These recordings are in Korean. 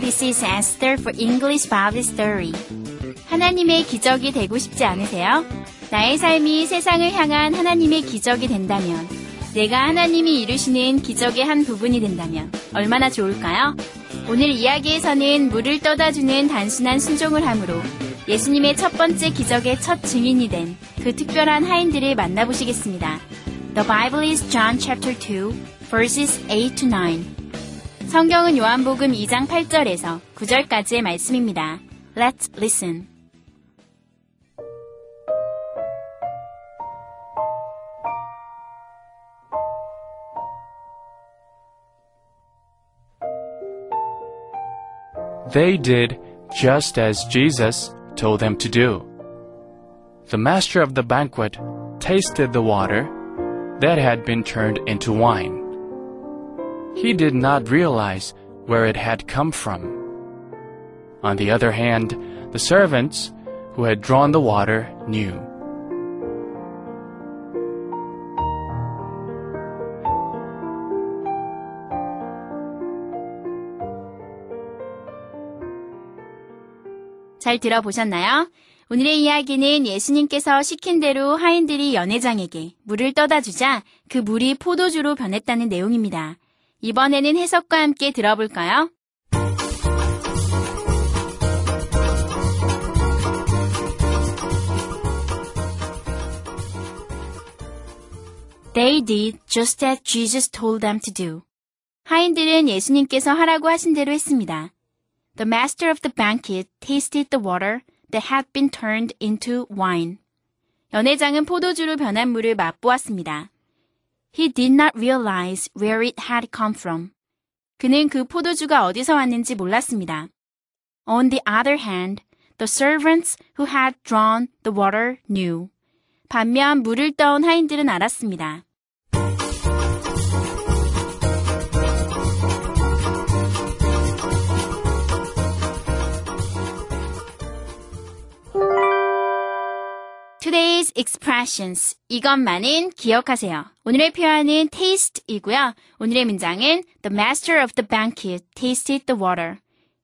This is Esther for English Bible Story. 하나님의 기적이 되고 싶지 않으세요? 나의 삶이 세상을 향한 하나님의 기적이 된다면, 내가 하나님이 이루시는 기적의 한 부분이 된다면 얼마나 좋을까요? 오늘 이야기에서는 물을 떠다주는 단순한 순종을 함으로 예수님의 첫 번째 기적의 첫 증인이 된 그 특별한 하인들을 만나보시겠습니다. The Bible is John chapter 2, verses 8 to 9. 성경은 요한복음 2장 8절에서 9절까지의 말씀입니다. Let's listen. They did just as Jesus told them to do. The master of the banquet tasted the water that had been turned into wine. He did not realize where it had come from. On the other hand, the servants who had drawn the water knew. 잘 들어보셨나요? 오늘의 이야기는 예수님께서 시킨 대로 하인들이 연회장에게 물을 떠다 주자 그 물이 포도주로 변했다는 내용입니다. 이번에는 해석과 함께 들어볼까요? They did just as Jesus told them to do. 하인들은 예수님께서 하라고 하신 대로 했습니다. The master of the banquet tasted the water that had been turned into wine. 연회장은 포도주로 변한 물을 맛보았습니다. He did not realize where it had come from. 그는 그 포도주가 어디서 왔는지 몰랐습니다. On the other hand, the servants who had drawn the water knew. 반면 물을 떠온 하인들은 알았습니다. Expressions. 이것만은 기억하세요. 오늘의 표현은 taste이고요. 오늘의 문장은 The master of the banquet tasted the water.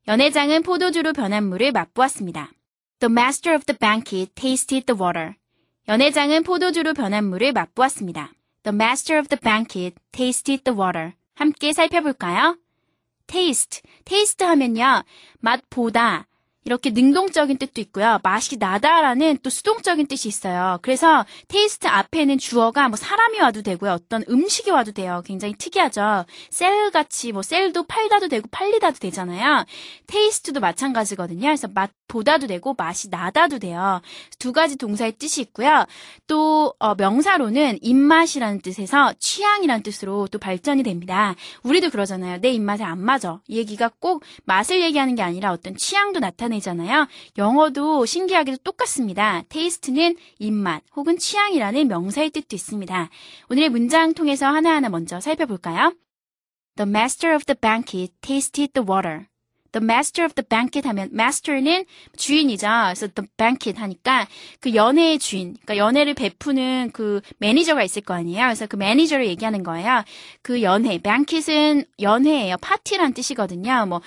연회장은 포도주로 변한 물을 맛보았습니다. The master of the banquet tasted the water. 연회장은 포도주로 변한 물을 맛보았습니다. The master of the banquet tasted the water. 함께 살펴볼까요? taste. taste 하면요. 맛보다, 이렇게 능동적인 뜻도 있고요. 맛이 나다라는 또 수동적인 뜻이 있어요. 그래서 taste 앞에는 주어가 뭐 사람이 와도 되고요. 어떤 음식이 와도 돼요. 굉장히 특이하죠. sell 같이 뭐 sell도 팔다도 되고 팔리다도 되잖아요. taste도 마찬가지거든요. 그래서 맛보다도 되고 맛이 나다도 돼요. 두 가지 동사의 뜻이 있고요. 또 어, 명사로는 입맛이라는 뜻에서 취향이라는 뜻으로 또 발전이 됩니다. 우리도 그러잖아요. 내 입맛에 안 맞아. 이 얘기가 꼭 맛을 얘기하는 게 아니라 어떤 취향도 나타내잖아요 영어도 신기하게도 똑같습니다. taste는 입맛 혹은 취향이라는 명사의 뜻도 있습니다. 오늘의 문장 통해서 하나하나 먼저 살펴볼까요? The master of the banquet tasted the water. The master of the banquet 하면 master는 주인이죠. 그래서 the banquet 하니까 그 연회의 주인, 그러니까 연회를 베푸는 그 매니저가 있을 거 아니에요. 그래서 그 매니저를 얘기하는 거예요. 그 연회, banquet은 연회예요. 파티란 뜻이거든요. 뭐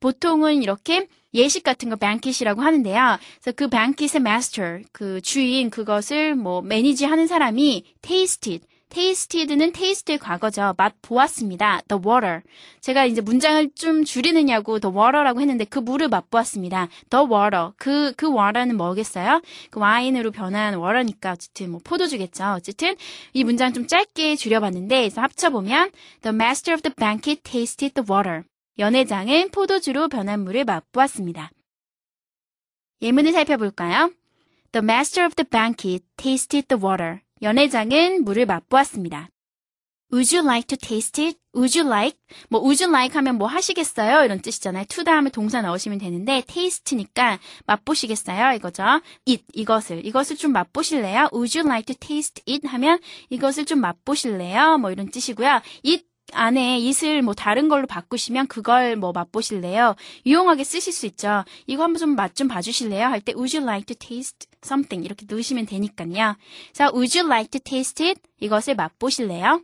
보통은 이렇게 예식 같은 거 banquet이라고 하는데요. 그래서 그 banquet의 master, 그 주인 그것을 뭐 매니지하는 사람이 tasted, tasted는 taste의 과거죠. 맛 보았습니다. The water. 제가 이제 문장을 좀 줄이느냐고 the water라고 했는데 그 물을 맛보았습니다. The water. 그, 그 water는 뭐겠어요? 그 와인으로 변한 water니까 어쨌든 뭐 포도주겠죠. 어쨌든 이 문장 좀 짧게 줄여봤는데 그래서 합쳐보면 The master of the banquet tasted the water. 연회장은 포도주로 변한 물을 맛보았습니다. 예문을 살펴볼까요? The master of the banquet tasted the water. 연회장은 물을 맛보았습니다. Would you like to taste it? Would you like? 뭐 would you like 하면 뭐 하시겠어요? 이런 뜻이잖아요. to 다음에 동사 넣으시면 되는데 taste니까 맛보시겠어요? 이거죠. it 이것을 이것을 좀 맛보실래요? Would you like to taste it? 하면 이것을 좀 맛보실래요? 뭐 이런 뜻이고요. it 안에 it을 뭐 다른 걸로 바꾸시면 그걸 뭐 맛보실래요? 유용하게 쓰실 수 있죠. 이거 한번 좀 맛 좀 봐주실래요? 할 때 would you like to taste something 이렇게 넣으시면 되니까요. 자, would you like to taste it? 이것을 맛보실래요?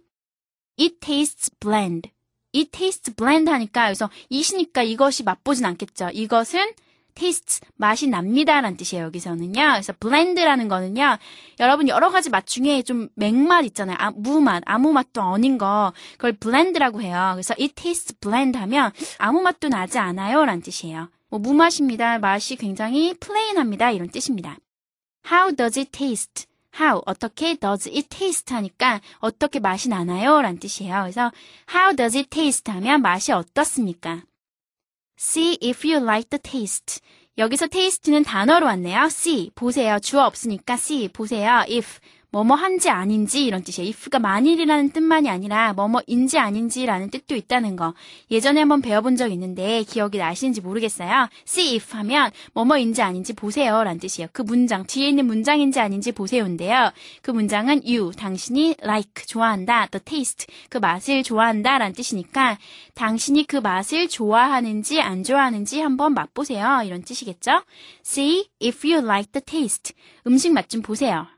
It tastes bland. It tastes bland 하니까 여기서 it이니까 이것이 맛보진 않겠죠. 이것은 tastes 맛이 납니다라는 뜻이에요. 여기서는요. 그래서 blend라는 거는요. 여러분 여러 가지 맛 중에 좀 맹맛 있잖아요. 아, 무맛, 아무 맛도 아닌 거 그걸 blend라고 해요. 그래서 it tastes bland 하면 아무 맛도 나지 않아요라는 뜻이에요. 뭐 무맛입니다. 맛이 굉장히 플레인합니다. 이런 뜻입니다. How does it taste? How 어떻게 does it taste 하니까 어떻게 맛이 나나요? 라는 뜻이에요. 그래서 how does it taste 하면 맛이 어떻습니까? See if you like the taste. 여기서 taste는 단어로 왔네요. see 보세요. 주어 없으니까 see 보세요. if 뭐뭐 한지 아닌지 이런 뜻이에요. if가 만일이라는 뜻만이 아니라 뭐뭐인지 아닌지라는 뜻도 있다는 거. 예전에 한번 배워본 적 있는데 기억이 나시는지 모르겠어요. see if 하면 뭐뭐인지 아닌지 보세요 라는 뜻이에요. 그 문장, 뒤에 있는 문장인지 아닌지 보세요인데요. 그 문장은 you, 당신이 like, 좋아한다, the taste, 그 맛을 좋아한다 라는 뜻이니까 당신이 그 맛을 좋아하는지 안 좋아하는지 한번 맛보세요. 이런 뜻이겠죠? See if you like the taste. 음식 맛 좀 보세요.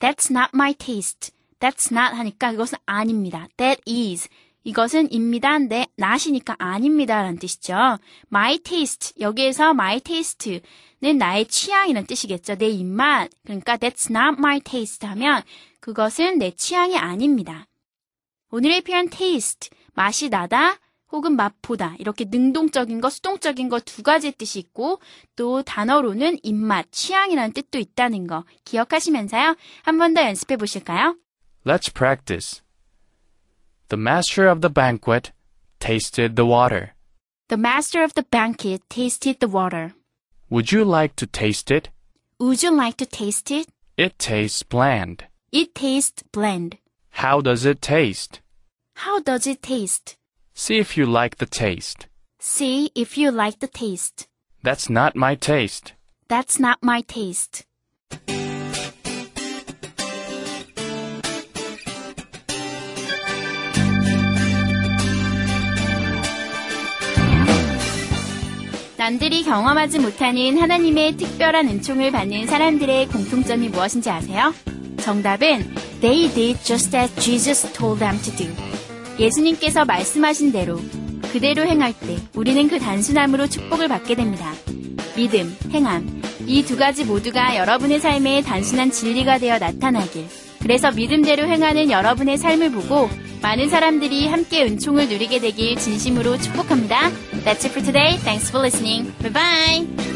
That's not my taste. That's not 하니까 그것은 아닙니다. That is. 이것은 입니다. 네, not이니까 아닙니다. 라는 뜻이죠. My taste. 여기에서 my taste는 나의 취향이라는 뜻이겠죠. 내 입맛. 그러니까 that's not my taste 하면 그것은 내 취향이 아닙니다. 오늘의 표현 taste. 맛이 나다. 혹은 맛보다 이렇게 능동적인 거, 수동적인 거두 가지 뜻이 있고 또 단어로는 입맛, 취향이라는 뜻도 있다는 거 기억하시면서요. 한 번 더 연습해 보실까요? Let's practice. The master of the banquet tasted the water. The master of the banquet tasted the water. Would you like to taste it? Would you like to taste it? It tastes bland. It tastes bland. How does it taste? How does it taste? See if you like the taste. See if you like the taste. That's not my taste. That's not my taste. 남들이 경험하지 못하는 하나님의 특별한 은총을 받는 사람들의 공통점이 무엇인지 아세요? 정답은 They did just as Jesus told them to do. 예수님께서 말씀하신 대로 그대로 행할 때 우리는 그 단순함으로 축복을 받게 됩니다. 믿음, 행함. 이 두 가지 모두가 여러분의 삶에 단순한 진리가 되어 나타나길. 그래서 믿음대로 행하는 여러분의 삶을 보고 많은 사람들이 함께 은총을 누리게 되길 진심으로 축복합니다. That's it for today. Thanks for listening. Bye bye.